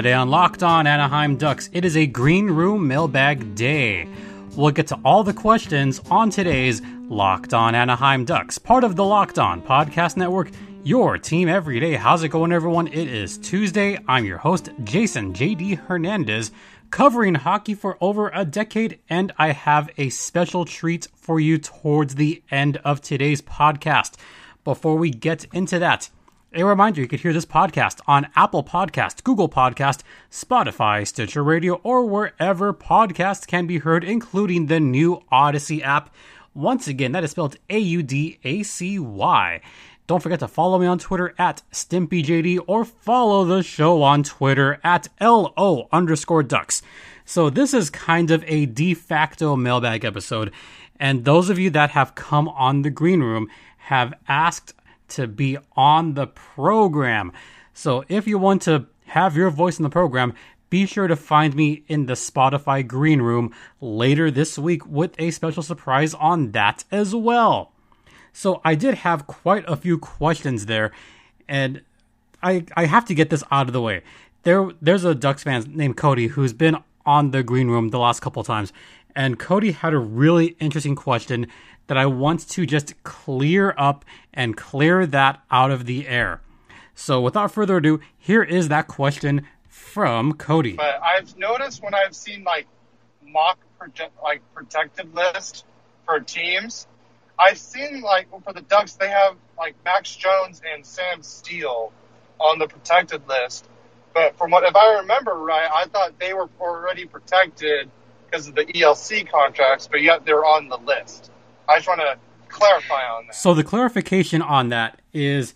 Today on Locked On Anaheim Ducks, it is a green room mailbag day. We'll get to all the questions on today's Locked On Anaheim Ducks, part of the Locked On Podcast Network, your team every day. How's it going, everyone? It is Tuesday. I'm your host, Jason JD Hernandez, covering hockey for over a decade, and I have a special treat for you towards the end of today's podcast. Before we get into that, a reminder you could hear this podcast on Apple Podcast, Google Podcast, Spotify, Stitcher Radio, or wherever podcasts can be heard, including the new Audacy app. Once again, that is spelled A U D A C Y. Don't forget to follow me on Twitter at StimpyJD or follow the show on Twitter at LO underscore ducks. So this is kind of a de facto mailbag episode. And those of you that have come on the green room have asked to be on the program. So if you want to have your voice in the program, be sure to find me in the Spotify Green Room later this week with a special surprise on that as well. So I did have quite a few questions there, and I I have to get this out of the way. There there's a Ducks fan named Cody who's been on the Green Room the last couple times, and Cody had a really interesting question that I want to just clear up and clear that out of the air. So, without further ado, here is that question from Cody. But I've noticed when I've seen like mock project like protected list for teams, I've seen like for the Ducks they have like Max Jones and Sam Steel on the protected list. But from what if I remember right, I thought they were already protected because of the ELC contracts, but yet they're on the list. I just want to clarify on that. So the clarification on that is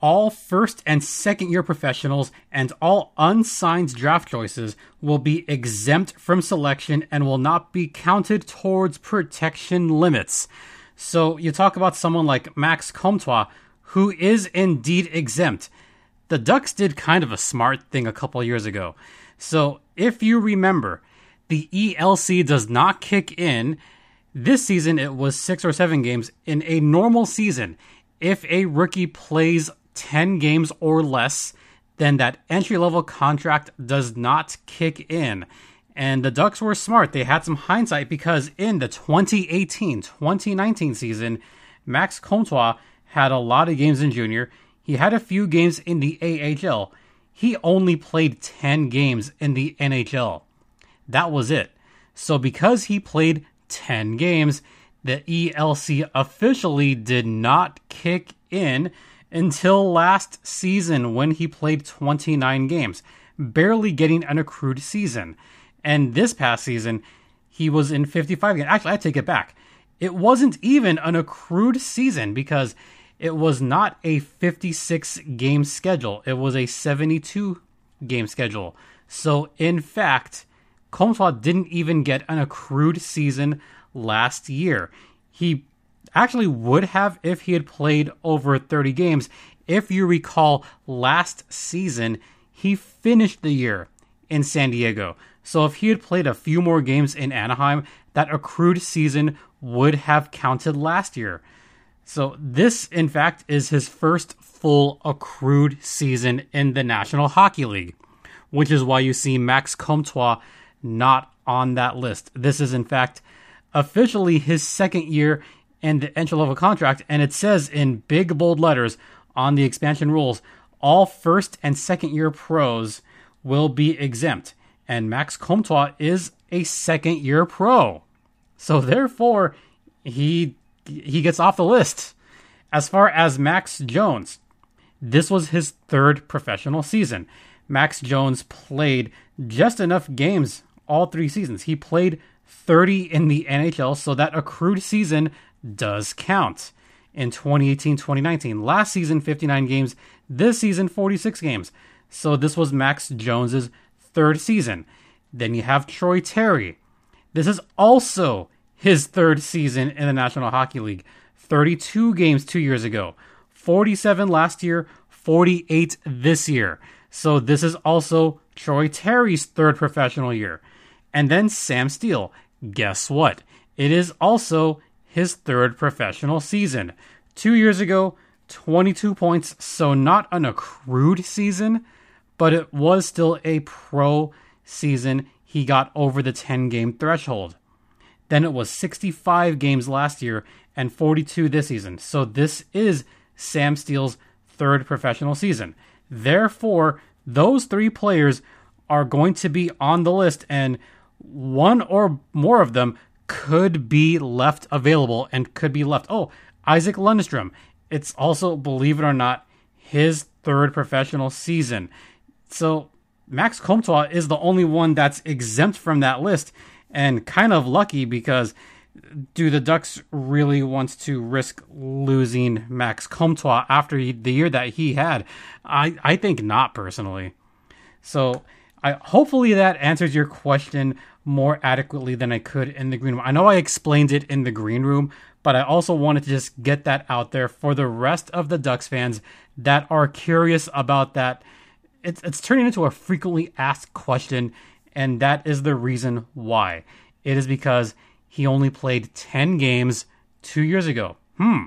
all first and second year professionals and all unsigned draft choices will be exempt from selection and will not be counted towards protection limits. So you talk about someone like Max Comtois, who is indeed exempt. The Ducks did kind of a smart thing a couple years ago. So if you remember, the ELC does not kick in this season, it was six or seven games. In a normal season, if a rookie plays 10 games or less, then that entry level contract does not kick in. And the Ducks were smart. They had some hindsight because in the 2018 2019 season, Max Comtois had a lot of games in junior. He had a few games in the AHL. He only played 10 games in the NHL. That was it. So because he played 10 games, the ELC officially did not kick in until last season when he played 29 games, barely getting an accrued season. And this past season, he was in 55 games. Actually, I take it back. It wasn't even an accrued season because it was not a 56 game schedule, it was a 72 game schedule. So, in fact, Comtois didn't even get an accrued season last year. He actually would have if he had played over 30 games. If you recall, last season, he finished the year in San Diego. So if he had played a few more games in Anaheim, that accrued season would have counted last year. So this, in fact, is his first full accrued season in the National Hockey League, which is why you see Max Comtois not on that list. This is, in fact, officially his second year in the entry level contract, and it says in big bold letters on the expansion rules all first and second year pros will be exempt. And Max Comtois is a second year pro. So therefore, he he gets off the list. As far as Max Jones, this was his third professional season. Max Jones played just enough games all three seasons. He played 30 in the NHL, so that accrued season does count in 2018 2019. Last season, 59 games. This season, 46 games. So this was Max Jones's third season. Then you have Troy Terry. This is also his third season in the National Hockey League. 32 games two years ago, 47 last year, 48 this year. So this is also Troy Terry's third professional year. And then Sam Steel. Guess what? It is also his third professional season. Two years ago, 22 points, so not an accrued season, but it was still a pro season. He got over the 10 game threshold. Then it was 65 games last year and 42 this season. So this is Sam Steel's third professional season. Therefore, those three players are going to be on the list, and one or more of them could be left available and could be left. Oh, Isaac Lundestrom. It's also, believe it or not, his third professional season. So Max Comtois is the only one that's exempt from that list, and kind of lucky because do the Ducks really want to risk losing Max Comtois after the year that he had? I, I think not personally. So I hopefully that answers your question more adequately than I could in the green room. I know I explained it in the green room, but I also wanted to just get that out there for the rest of the Ducks fans that are curious about that. It's it's turning into a frequently asked question, and that is the reason why. It is because he only played 10 games two years ago. Hmm.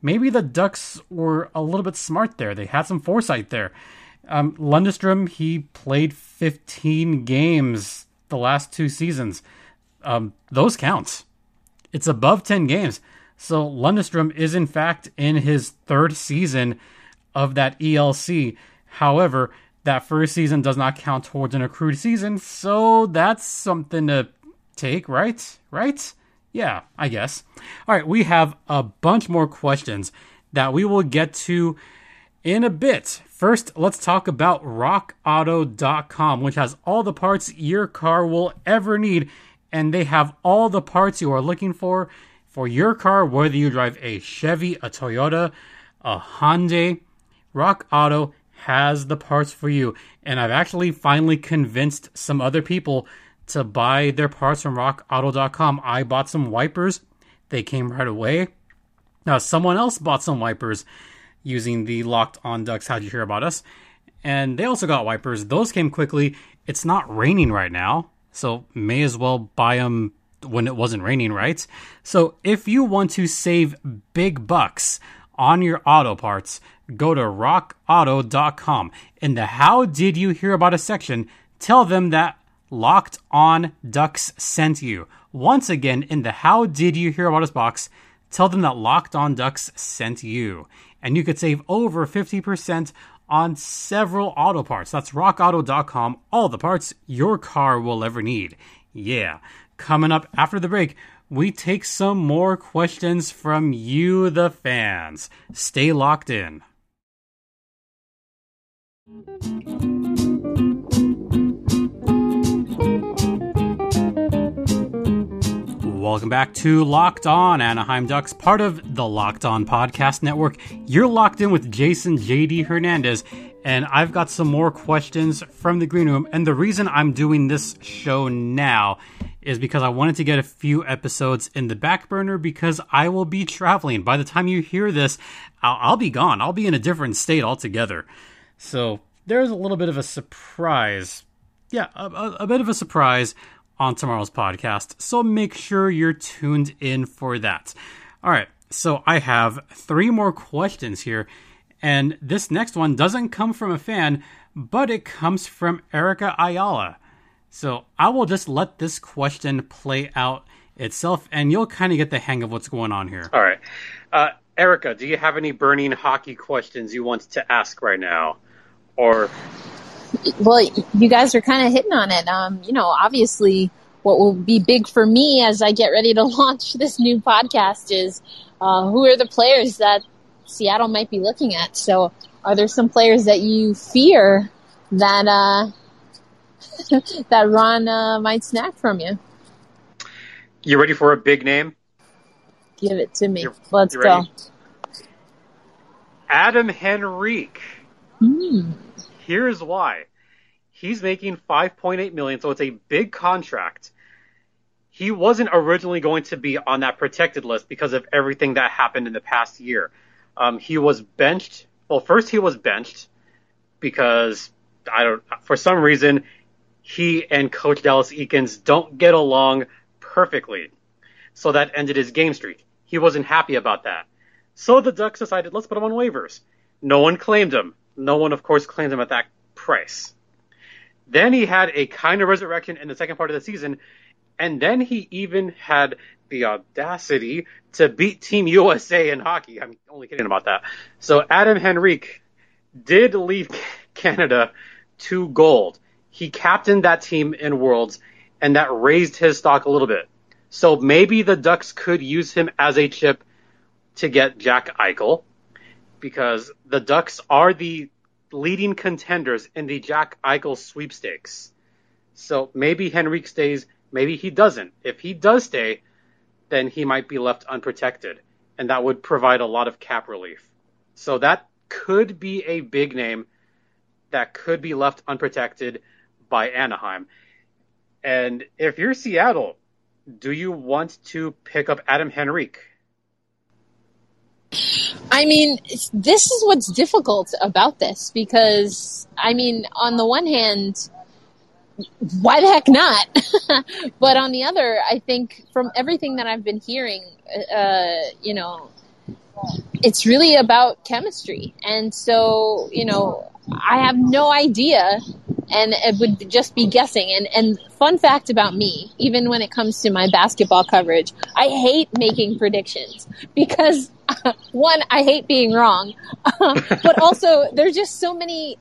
Maybe the Ducks were a little bit smart there. They had some foresight there. Um, he played 15 games the last two seasons. Um, those counts. It's above 10 games. So Lundestrom is, in fact, in his third season of that ELC. However, that first season does not count towards an accrued season, so that's something to take, right? Right? Yeah, I guess. All right, we have a bunch more questions that we will get to in a bit. First, let's talk about rockauto.com, which has all the parts your car will ever need, and they have all the parts you are looking for for your car, whether you drive a Chevy, a Toyota, a Hyundai. Rock Auto has the parts for you, and I've actually finally convinced some other people to buy their parts from rockauto.com. I bought some wipers, they came right away. Now, someone else bought some wipers using the locked on ducks. How'd you hear about us? And they also got wipers. Those came quickly. It's not raining right now, so may as well buy them when it wasn't raining, right? So if you want to save big bucks on your auto parts, go to rockauto.com. In the How Did You Hear About Us section, tell them that Locked On Ducks sent you. Once again, in the How Did You Hear About Us box, tell them that Locked On Ducks sent you. And you could save over 50% on several auto parts. That's rockauto.com, all the parts your car will ever need. Yeah. Coming up after the break, we take some more questions from you, the fans. Stay locked in. Welcome back to Locked On Anaheim Ducks, part of the Locked On Podcast Network. You're locked in with Jason JD Hernandez, and I've got some more questions from the green room. And the reason I'm doing this show now is because I wanted to get a few episodes in the back burner because I will be traveling. By the time you hear this, I'll, I'll be gone. I'll be in a different state altogether. So there's a little bit of a surprise. Yeah, a, a, a bit of a surprise on tomorrow's podcast. So make sure you're tuned in for that. All right. So I have three more questions here. And this next one doesn't come from a fan, but it comes from Erica Ayala. So I will just let this question play out itself, and you'll kind of get the hang of what's going on here. All right. Uh, Erica, do you have any burning hockey questions you want to ask right now? Or well, you guys are kind of hitting on it. Um, you know, obviously, what will be big for me as I get ready to launch this new podcast is uh, who are the players that Seattle might be looking at. So, are there some players that you fear that uh, that Ron uh, might snap from you? You ready for a big name? Give it to me. You're, Let's go. Adam Henrique. Hmm. Here's why. He's making 5.8 million, so it's a big contract. He wasn't originally going to be on that protected list because of everything that happened in the past year. Um, he was benched. Well, first he was benched because I don't. For some reason, he and Coach Dallas Eakins don't get along perfectly. So that ended his game streak. He wasn't happy about that. So the Ducks decided, let's put him on waivers. No one claimed him. No one, of course, claimed him at that Price. Then he had a kind of resurrection in the second part of the season, and then he even had the audacity to beat Team USA in hockey. I'm only kidding about that. So Adam Henrique did leave Canada to gold. He captained that team in Worlds, and that raised his stock a little bit. So maybe the Ducks could use him as a chip to get Jack Eichel, because the Ducks are the leading contenders in the Jack Eichel sweepstakes. So maybe Henrique stays, maybe he doesn't. If he does stay, then he might be left unprotected, and that would provide a lot of cap relief. So that could be a big name that could be left unprotected by Anaheim. And if you're Seattle, do you want to pick up Adam Henrique? I mean, this is what's difficult about this because, I mean, on the one hand, why the heck not? but on the other, I think from everything that I've been hearing, uh, you know, it's really about chemistry. And so, you know, I have no idea and it would just be guessing. And, and fun fact about me, even when it comes to my basketball coverage, I hate making predictions because one, I hate being wrong, but also there's just so many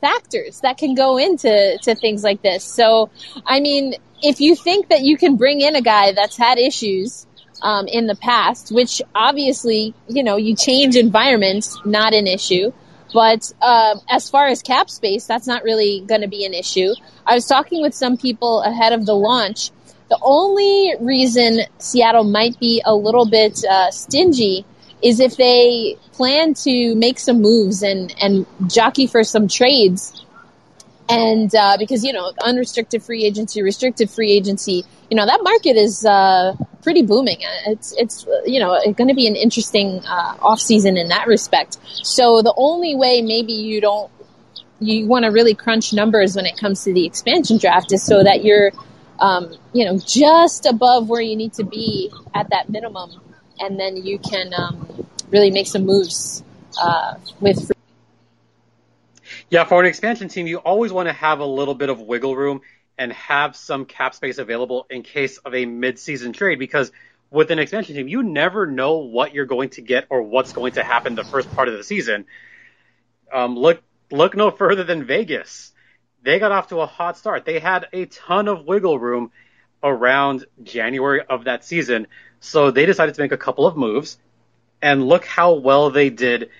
factors that can go into to things like this. So, I mean, if you think that you can bring in a guy that's had issues um, in the past, which obviously, you know, you change environments, not an issue. But um, as far as cap space, that's not really going to be an issue. I was talking with some people ahead of the launch. The only reason Seattle might be a little bit uh, stingy is if they plan to make some moves and, and jockey for some trades. And uh, because, you know, unrestricted free agency, restricted free agency, you know, that market is uh, pretty booming. It's, it's you know, going to be an interesting uh, off season in that respect. So the only way maybe you don't, you want to really crunch numbers when it comes to the expansion draft is so that you're, um, you know, just above where you need to be at that minimum and then you can um, really make some moves uh, with. Yeah, for an expansion team, you always want to have a little bit of wiggle room and have some cap space available in case of a mid-season trade because with an expansion team, you never know what you're going to get or what's going to happen the first part of the season. Um, look, look no further than Vegas. They got off to a hot start. They had a ton of wiggle room around January of that season. So they decided to make a couple of moves and look how well they did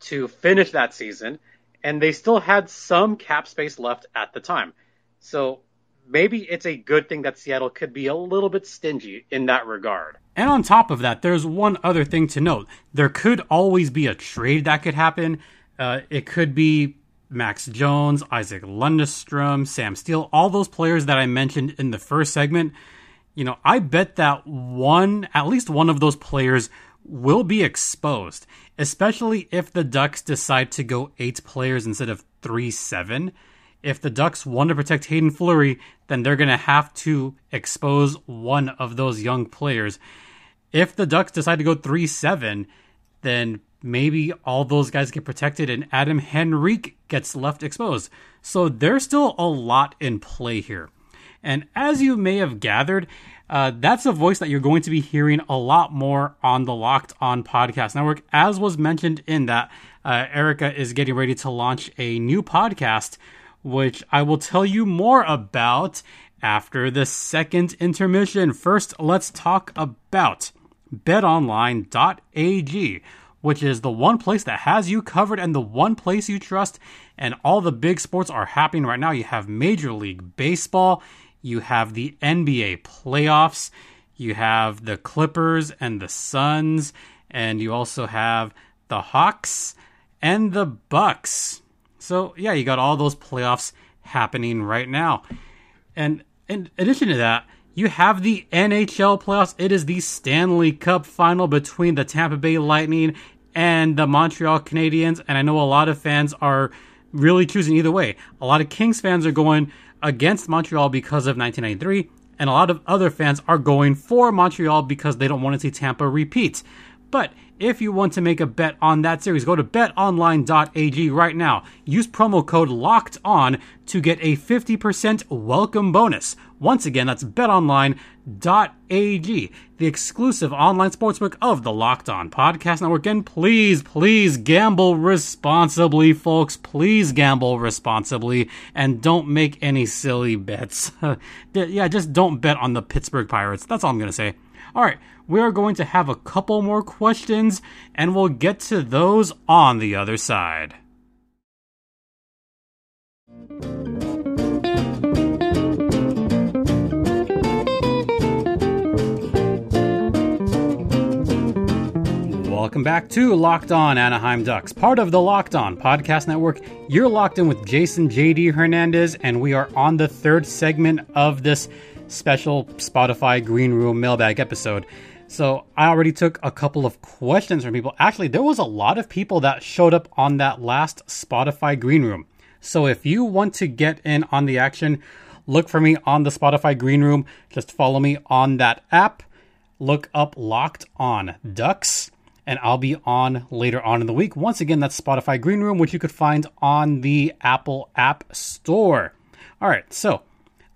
to finish that season. And they still had some cap space left at the time. So maybe it's a good thing that Seattle could be a little bit stingy in that regard. And on top of that, there's one other thing to note. There could always be a trade that could happen. Uh, it could be Max Jones, Isaac Lundestrom, Sam Steel, all those players that I mentioned in the first segment you know, I bet that one, at least one of those players will be exposed, especially if the Ducks decide to go eight players instead of three, seven. If the Ducks want to protect Hayden Fleury, then they're going to have to expose one of those young players. If the Ducks decide to go 3 7, then maybe all those guys get protected and Adam Henrique gets left exposed. So there's still a lot in play here. And as you may have gathered, uh, that's a voice that you're going to be hearing a lot more on the Locked On Podcast Network. As was mentioned in that, uh, Erica is getting ready to launch a new podcast, which I will tell you more about after the second intermission. First, let's talk about betonline.ag, which is the one place that has you covered and the one place you trust. And all the big sports are happening right now. You have Major League Baseball you have the NBA playoffs, you have the Clippers and the Suns, and you also have the Hawks and the Bucks. So, yeah, you got all those playoffs happening right now. And in addition to that, you have the NHL playoffs. It is the Stanley Cup final between the Tampa Bay Lightning and the Montreal Canadiens. And I know a lot of fans are really choosing either way. A lot of Kings fans are going, against Montreal because of 1993, and a lot of other fans are going for Montreal because they don't want to see Tampa repeat. But if you want to make a bet on that series, go to betonline.ag right now. Use promo code LOCKED ON to get a 50% welcome bonus. Once again, that's betonline.ag, the exclusive online sportsbook of the Locked On Podcast Network. And please, please gamble responsibly, folks. Please gamble responsibly and don't make any silly bets. yeah, just don't bet on the Pittsburgh Pirates. That's all I'm going to say. All right, we are going to have a couple more questions, and we'll get to those on the other side. Welcome back to Locked On Anaheim Ducks, part of the Locked On Podcast Network. You're locked in with Jason JD Hernandez, and we are on the third segment of this special Spotify Green Room mailbag episode. So I already took a couple of questions from people. Actually, there was a lot of people that showed up on that last Spotify Green Room. So if you want to get in on the action, look for me on the Spotify Green Room. Just follow me on that app. Look up Locked On Ducks and I'll be on later on in the week. Once again, that's Spotify Green Room, which you could find on the Apple App Store. All right, so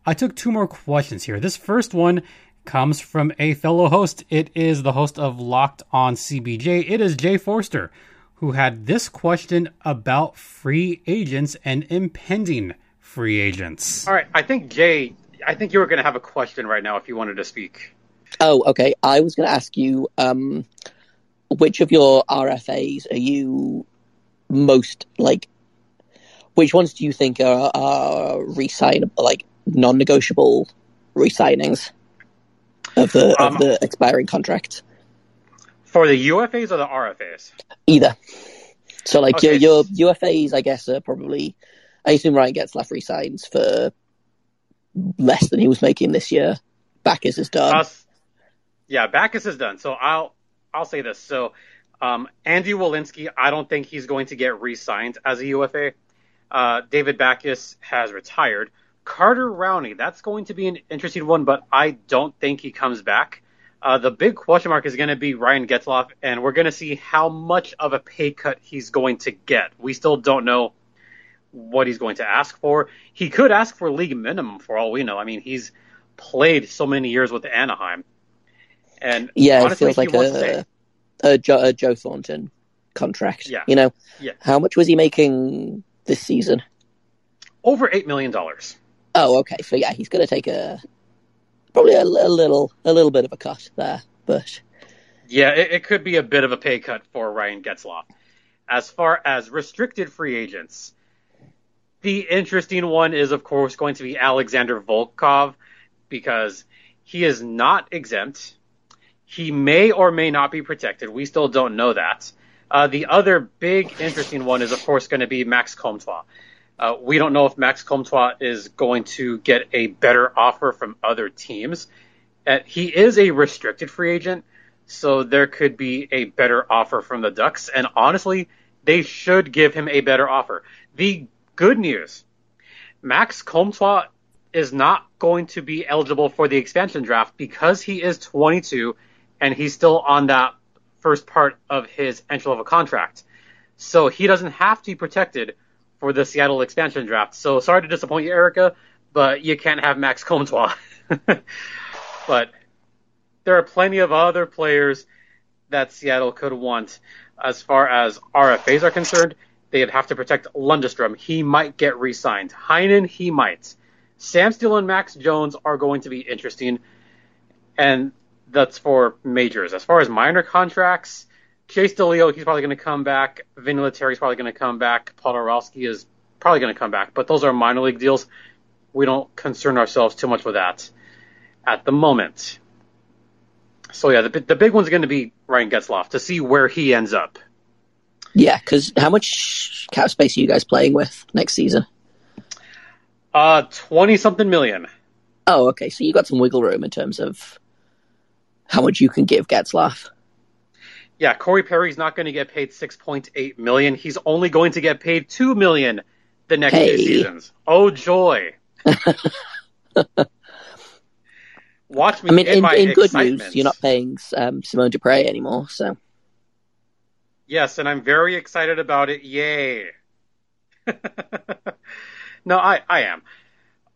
I took two more questions here. This first one comes from a fellow host. It is the host of Locked on CBJ. It is Jay Forster, who had this question about free agents and impending free agents. All right, I think Jay, I think you were going to have a question right now if you wanted to speak. Oh, okay. I was going to ask you. Um, which of your RFAs are you most like? Which ones do you think are, are re-signable, like non-negotiable re-signings of the um, of the expiring contracts? For the UFAs or the RFAs? Either. So, like okay. your your UFAs, I guess, are probably. I assume Ryan Getzlaf resigns for less than he was making this year. Backes is done. Uh, yeah, Backes is done. So I'll I'll say this. So, um, Andy Welinski, I don't think he's going to get re-signed as a UFA. Uh, David Backes has retired. Carter Rowney, that's going to be an interesting one, but I don't think he comes back. Uh, the big question mark is going to be Ryan Getzlaf, and we're going to see how much of a pay cut he's going to get. We still don't know what he's going to ask for. He could ask for league minimum for all we know. I mean, he's played so many years with Anaheim. And yeah, honestly, it feels like a, a, Joe, a, Joe, Thornton contract. Yeah. You know, yeah. how much was he making this season? Over $8 million. Oh, okay. So yeah, he's going to take a probably a, a, little a little bit of a cut there, but yeah, it, it, could be a bit of a pay cut for Ryan Getzlaf. As far as restricted free agents, the interesting one is of course going to be Alexander Volkov because he is not exempt. He may or may not be protected. We still don't know that. Uh, the other big interesting one is, of course, going to be Max Comtois. Uh, we don't know if Max Comtois is going to get a better offer from other teams. Uh, he is a restricted free agent, so there could be a better offer from the Ducks. And honestly, they should give him a better offer. The good news Max Comtois is not going to be eligible for the expansion draft because he is 22 and he's still on that first part of his entry level contract. So he doesn't have to be protected for the Seattle expansion draft. So sorry to disappoint you, Erica, but you can't have Max Comtois. but there are plenty of other players that Seattle could want. As far as RFAs are concerned, they'd have to protect Lundestrom. He might get re-signed. Heinen, he might. Sam Steel and Max Jones are going to be interesting. And that's for majors. As far as minor contracts, Chase DeLeo, he's probably going to come back. Vinny Lettieri's probably going to come back. Podorowski is probably going to come back. But those are minor league deals. We don't concern ourselves too much with that at the moment. So yeah, the the big one's going to be Ryan Getzlaf to see where he ends up. Yeah, because how much cap space are you guys playing with next season? Uh, twenty something million. Oh, okay. So you got some wiggle room in terms of how much you can give Getzlaf. Yeah, Corey Perry's not going to get paid six point eight million. He's only going to get paid two million the next hey. two seasons. Oh joy! Watch me. I mean, in, in, good news, you're not paying um, Simon Despres anymore, so Yes, and I'm very excited about it. Yay. no, I, I am.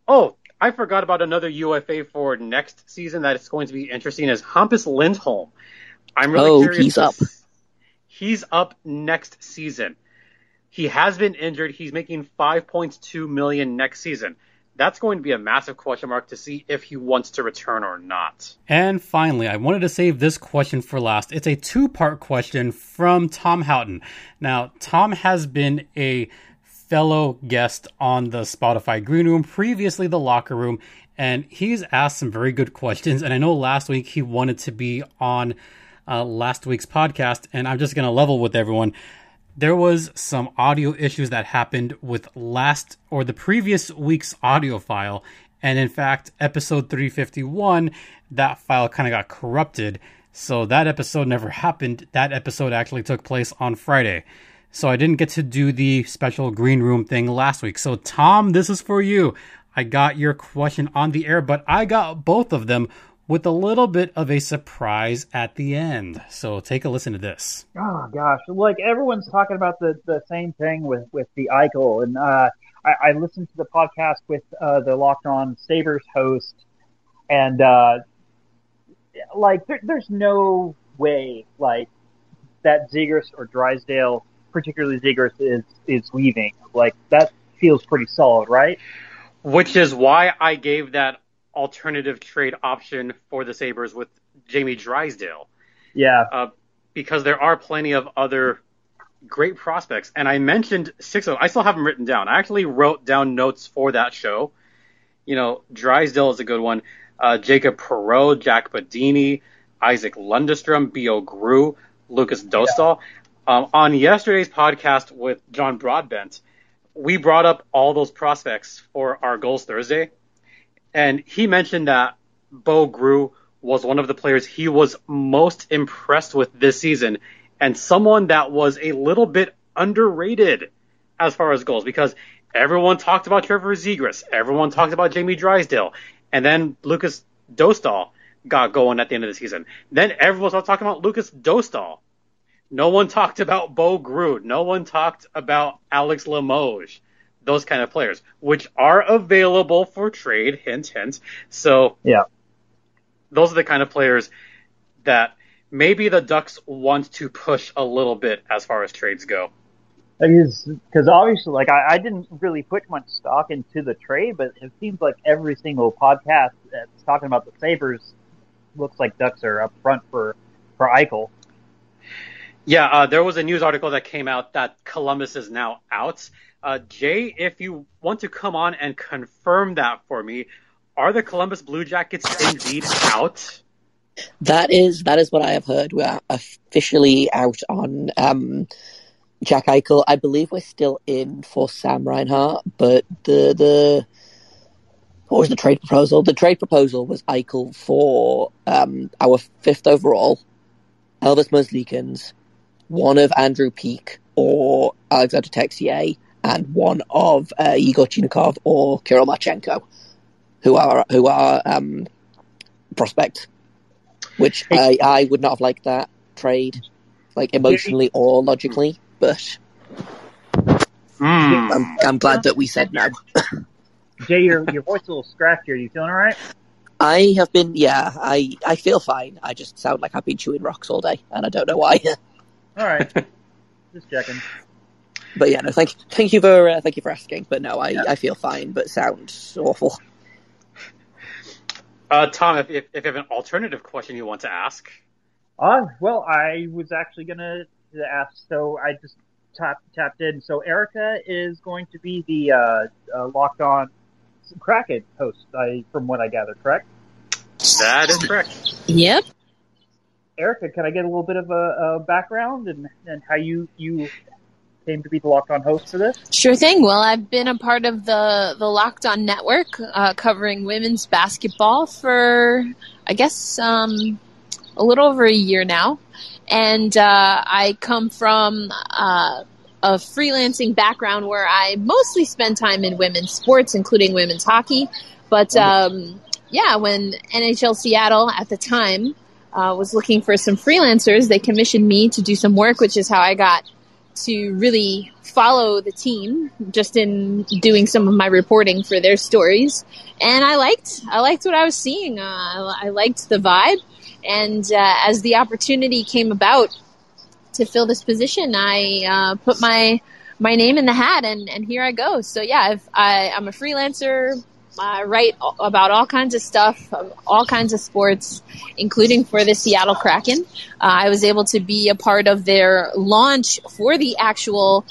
Oh, I forgot about another UFA for next season that is going to be interesting is Hampus Lindholm. I'm really oh, curious. he's up. He's up next season. He has been injured. He's making 5.2 million next season. That's going to be a massive question mark to see if he wants to return or not. And finally, I wanted to save this question for last. It's a two part question from Tom Houghton. Now, Tom has been a fellow guest on the Spotify Green Room, previously the Locker Room, and he's asked some very good questions. And I know last week he wanted to be on uh, last week's podcast, and I'm just going to level with everyone. There was some audio issues that happened with last or the previous week's audio file and in fact episode 351 that file kind of got corrupted. So that episode never happened. That episode actually took place on friday so i didn't get to do the special green room thing last week so tom this is for you i got your question on the air but i got both of them with a little bit of a surprise at the end. So take a listen to this. Oh gosh, like everyone's talking about the, the same thing with with the Eichel, and uh, I, I listened to the podcast with uh, the Locked On Sabres host, and uh, like there, there's no way like that Zegras or Drysdale, particularly Zegras, is is leaving. Like that feels pretty solid, right? Which is why I gave that alternative trade option for the Sabres with Jamie Drysdale. Yeah. Uh, because there are plenty of other great prospects. And I mentioned six of them. I still have them written down. I actually wrote down notes for that show. You know, Drysdale is a good one. Uh, Jacob Perreault, Jack Badini, Isaac Lundestrom, Bo Groulx, Lukas Dostal. Yeah. Um, on yesterday's podcast with John Broadbent, we brought up all those prospects for our Goals Thursday. And he mentioned that Bo Groulx was one of the players he was most impressed with this season and someone that was a little bit underrated as far as goals because everyone talked about Trevor Zegras, everyone talked about Jamie Drysdale, and then Lukas Dostal got going at the end of the season. Then everyone started talking about Lukas Dostal. No one talked about Bo Groulx. No one talked about Alex Limoges those kind of players, which are available for trade. Hint, hint. So yeah, those are the kind of players that maybe the Ducks want to push a little bit as far as trades go. Because obviously, like I, I didn't really put much stock into the trade, but it seems like every single podcast that's talking about the Sabres looks like Ducks are up front for for Eichel. Yeah, uh, there was a news article that came out that Columbus is now out. Uh, Jay, if you want to come on and confirm that for me, are the Columbus Blue Jackets indeed out? That is that is what I have heard. We are officially out on um, Jack Eichel. I believe we're still in for Sam Reinhart, but the the what was the trade proposal? The trade proposal was Eichel for um, our fifth overall, Elvis Merzlikins, one of Andrew Peeke or Alexander Texier, and one of uh, Yegor Chinakhov or Kirill Marchenko, who are who are um, prospects. Which I, I would not have liked that trade, like emotionally or logically, but mm. I'm, I'm glad that we said no. Jay, your your voice is a little scratchy. Are you feeling all right? I have been, yeah, I, I feel fine. I just sound like I've been chewing rocks all day, and I don't know why. all right, just checking but yeah, no, thank thank you for uh, thank you for asking. But no, I, yeah. I feel fine, but sound awful. Uh, Tom, if, if, if you have an alternative question you want to ask, uh, well, I was actually gonna ask. So I just tapped tapped in. So Erica is going to be the uh, uh, locked on Kraken host. I, from what I gather, correct? That is correct. Yep. Erica, can I get a little bit of a, a background and, and how you you came to be the Locked On host for this? Sure thing. Well, I've been a part of the the Locked On network, uh, covering women's basketball for I guess um, a little over a year now, and uh, I come from. Uh, a freelancing background where I mostly spend time in women's sports, including women's hockey. But um, yeah, when NHL Seattle at the time uh, was looking for some freelancers. They commissioned me to do some work, which is how I got to really follow the team just in doing some of my reporting for their stories. And I liked, I liked what I was seeing. Uh, I liked the vibe. And uh, as the opportunity came about to fill this position, I uh, put my my name in the hat, and, and here I go. So yeah, I, I'm a freelancer, I write about all kinds of stuff, all kinds of sports, including for the Seattle Kraken. Uh, I was able to be a part of their launch for the actual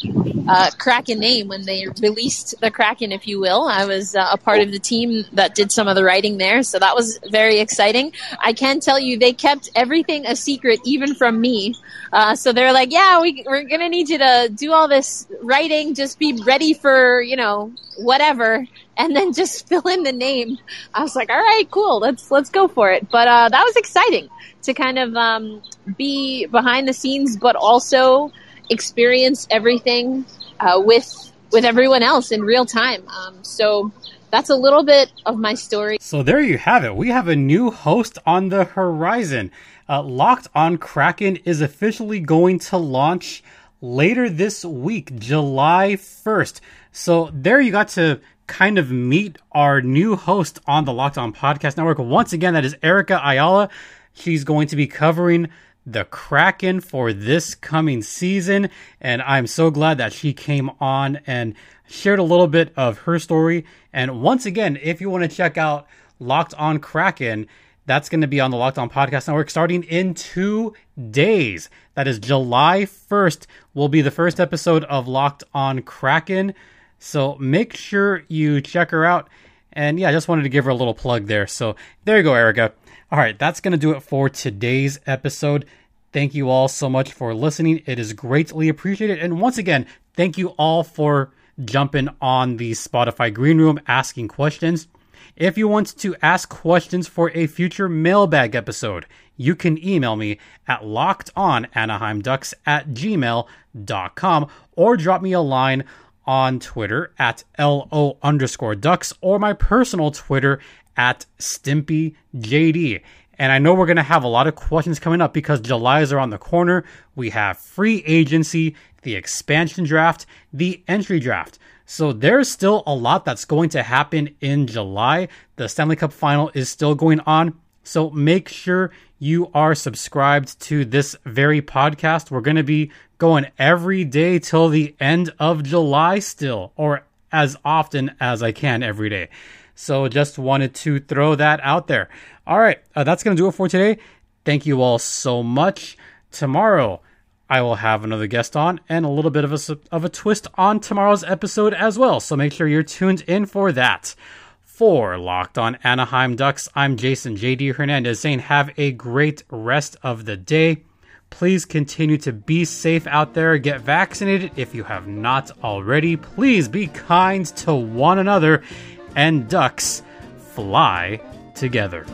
uh, Kraken name when they released the Kraken, if you will. I was uh, a part of the team that did some of the writing there, so that was very exciting. I can tell you they kept everything a secret, even from me. Uh, so they're like, "Yeah, we, we're gonna need you to do all this writing. Just be ready for you know whatever." And then just fill in the name. I was like, all right, cool, let's let's go for it. But uh, that was exciting to kind of um, be behind the scenes, but also experience everything uh, with with everyone else in real time. Um, so that's a little bit of my story. So there you have it. We have a new host on the horizon. Uh, Locked on Kraken is officially going to launch later this week, July 1st. So there you got to kind of meet our new host on the Locked On Podcast Network. Once again, that is Erica Ayala. She's going to be covering the Kraken for this coming season. And I'm so glad that she came on and shared a little bit of her story. And once again, if you want to check out Locked On Kraken, that's going to be on the Locked On Podcast Network starting in two days. That is July 1st, will be the first episode of Locked On Kraken. So make sure you check her out. And yeah, I just wanted to give her a little plug there. So there you go, Erica. All right, that's going to do it for today's episode. Thank you all so much for listening. It is greatly appreciated. And once again, thank you all for jumping on the Spotify Green Room asking questions. If you want to ask questions for a future mailbag episode, you can email me at lockedonanaheimducks at gmail.com or drop me a line on Twitter at LO underscore ducks or my personal Twitter at StimpyJD. And I know we're going to have a lot of questions coming up because July is around the corner. We have free agency, the expansion draft, the entry draft. So there's still a lot that's going to happen in July. The Stanley Cup final is still going on. So make sure you are subscribed to this very podcast. We're going to be going every day till the end of July still, or as often as I can every day. So just wanted to throw that out there. All right, uh, that's going to do it for today. Thank you all so much. Tomorrow, I will have another guest on and a little bit of a, of a twist on tomorrow's episode as well. So make sure you're tuned in for that. For Locked on Anaheim Ducks, I'm Jason JD Hernandez saying have a great rest of the day. Please continue to be safe out there. Get vaccinated if you have not already. Please be kind to one another. And ducks fly together.